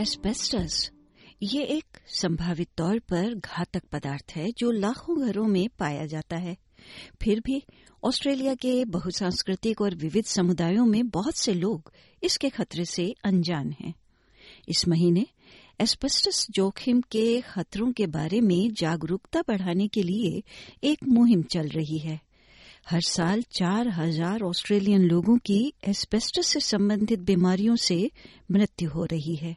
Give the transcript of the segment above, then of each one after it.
Asbestos. ये एक संभावित तौर पर घातक पदार्थ है जो लाखों घरों में पाया जाता है। फिर भी ऑस्ट्रेलिया के बहुसांस्कृतिक और विविध समुदायों में बहुत से लोग इसके खतरे से अनजान हैं। इस महीने एस्बेस्टस जोखिम के खतरों के बारे में जागरूकता बढ़ाने के लिए एक मुहिम चल रही है। हर साल चार हज़ार ऑस्ट्रेलियन लोगों की एस्बेस्टस से संबंधित बीमारियों से मृत्यु हो रही है।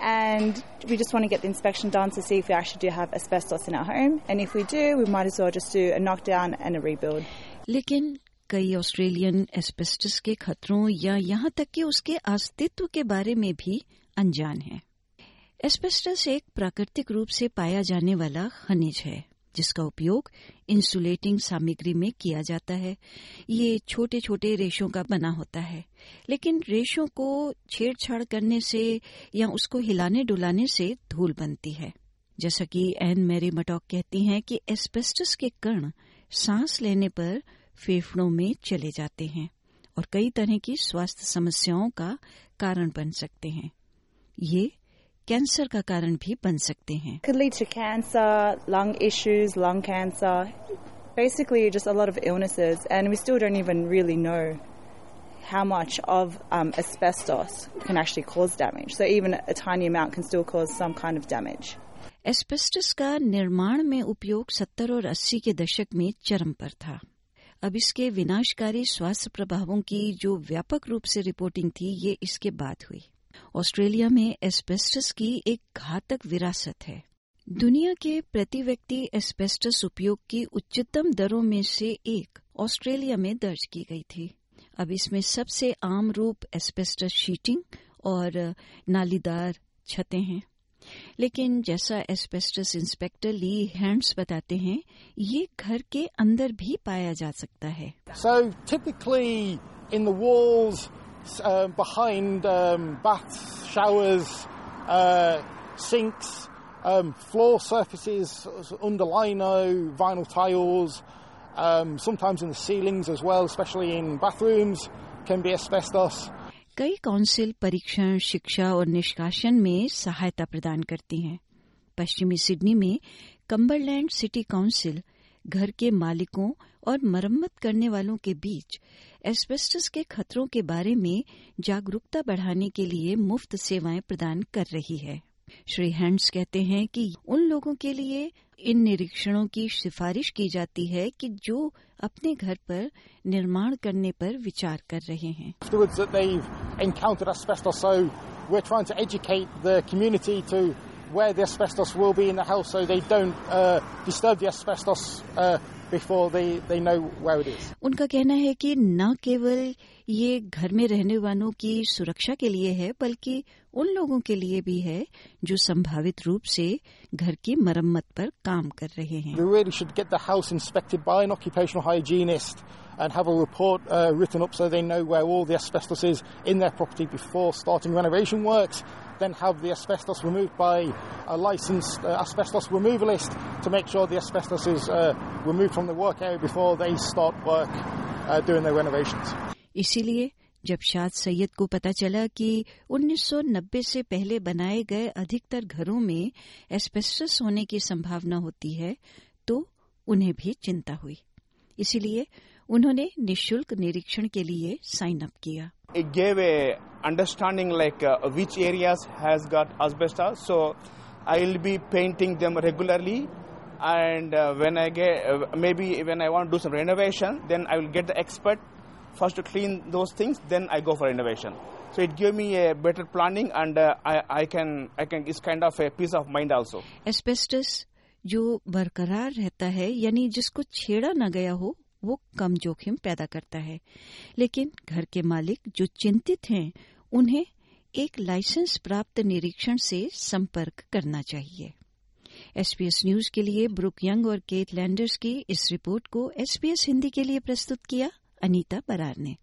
and we just want to get the inspection done to see if we actually do have asbestos in our home. And if we do, we might as well just do a knockdown and a rebuild. लेकिन कई Australian asbestos के खतरों या यहाँ तक कि उसके अस्तित्व के बारे में भी अनजान हैं। एस्बेस्टस एक प्राकृतिक रूप से पाया जाने वाला खनिज है जिसका उपयोग इंसुलेटिंग सामग्री में किया जाता है। ये छोटे छोटे रेशों का बना होता है। लेकिन रेशों को छेड़छाड़ करने से या उसको हिलाने डुलाने से धूल बनती है। जैसा कि एन मैरी मटॉक कहती हैं कि एस्बेस्टस के कण सांस लेने पर फेफड़ों में चले जाते हैं और कई तरह की स्वास्थ्य समस्याओं का कारण बन सकते हैं। ये कैंसर का कारण भी बन सकते हैं Could lead to cancer, lung issues, lung cancer, basically just a lot of illnesses. And we still don't even really know how much of um, asbestos can actually cause damage. So even a tiny amount can still cause some kind of damage. Asbestos का निर्माण में उपयोग 70 और 80 के दशक में चरम पर था अब इसके विनाशकारी स्वास्थ्य प्रभावों की जो व्यापक रूप से रिपोर्टिंग थी ये इसके बाद हुई ऑस्ट्रेलिया में एस्बेस्टस की एक घातक विरासत है। दुनिया के प्रति व्यक्ति एस्बेस्टस उपयोग की उच्चतम दरों में से एक ऑस्ट्रेलिया में दर्ज की गई थी। अब इसमें सबसे आम रूप एस्बेस्टस शीटिंग और नालीदार छतें हैं। लेकिन जैसा एस्बेस्टस इंस्पेक्टर ली हैंड्स बताते हैं, ये घर के अंदर भी पाया जा सकता है। So um, behind um, baths, showers, uh, sinks, um, floor surfaces under lino, vinyl tiles, um, sometimes in the ceilings as well, especially in bathrooms, can be asbestos. कई काउंसिल परीक्षण शिक्षा और निष्कासन में सहायता प्रदान करती हैं पश्चिमी सिडनी में कम्बरलैंड सिटी काउंसिल घर के मालिकों और मरम्मत करने वालों के बीच एस्बेस्टस के खतरों के बारे में जागरूकता बढ़ाने के लिए मुफ़्त सेवाएँ प्रदान कर रही है। श्री हैंड्स कहते हैं कि उन लोगों के लिए इन निरीक्षणों की सिफारिश की जाती है कि जो अपने घर पर निर्माण करने पर विचार कर रहे हैं। Where the asbestos will be in the house, so they don't uh, disturb the asbestos uh, before they, they know where it is. उनका कहना है कि न केवल ये घर में रहने वालों की सुरक्षा के लिए है बल्कि उन लोगों के लिए भी है जो संभावित रूप से घर की मरम्मत पर काम कर रहे हैं They really should get the house inspected by an occupational hygienist and have a report uh, written up so they know where all the asbestos is in their property before starting renovation works. Then have the asbestos removed by a licensed uh, asbestos removalist to make sure the asbestos is uh, removed from the work area before they start work uh, doing their renovations. इसीलिए जब शाद सैयद को पता चला कि 1990 से पहले बनाए गए अधिकतर घरों में एस्पेस्टस होने की संभावना होती है तो उन्हें भी चिंता हुई इसीलिए उन्होंने निशुल्क निरीक्षण के लिए साइन अप किया it gave a understanding like which areas so I will be painting them regularly and uh, when i get uh, maybe when i want to do some renovation then i will get the expert first to clean those things then i go for renovation so it gave me a better planning and uh, I, I can i can it's kind of a peace of mind also asbestos जो बरकरार रहता है यानी जिसको छेड़ा न गया हो वो कम जोखिम पैदा करता है लेकिन घर के मालिक जो चिंतित हैं उन्हें एक लाइसेंस प्राप्त निरीक्षण से संपर्क करना चाहिए एसपीएस न्यूज़ के लिए ब्रुक यंग और केट लैंडर्स की इस रिपोर्ट को एसपीएस हिंदी के लिए प्रस्तुत किया, अनीता बरार ने।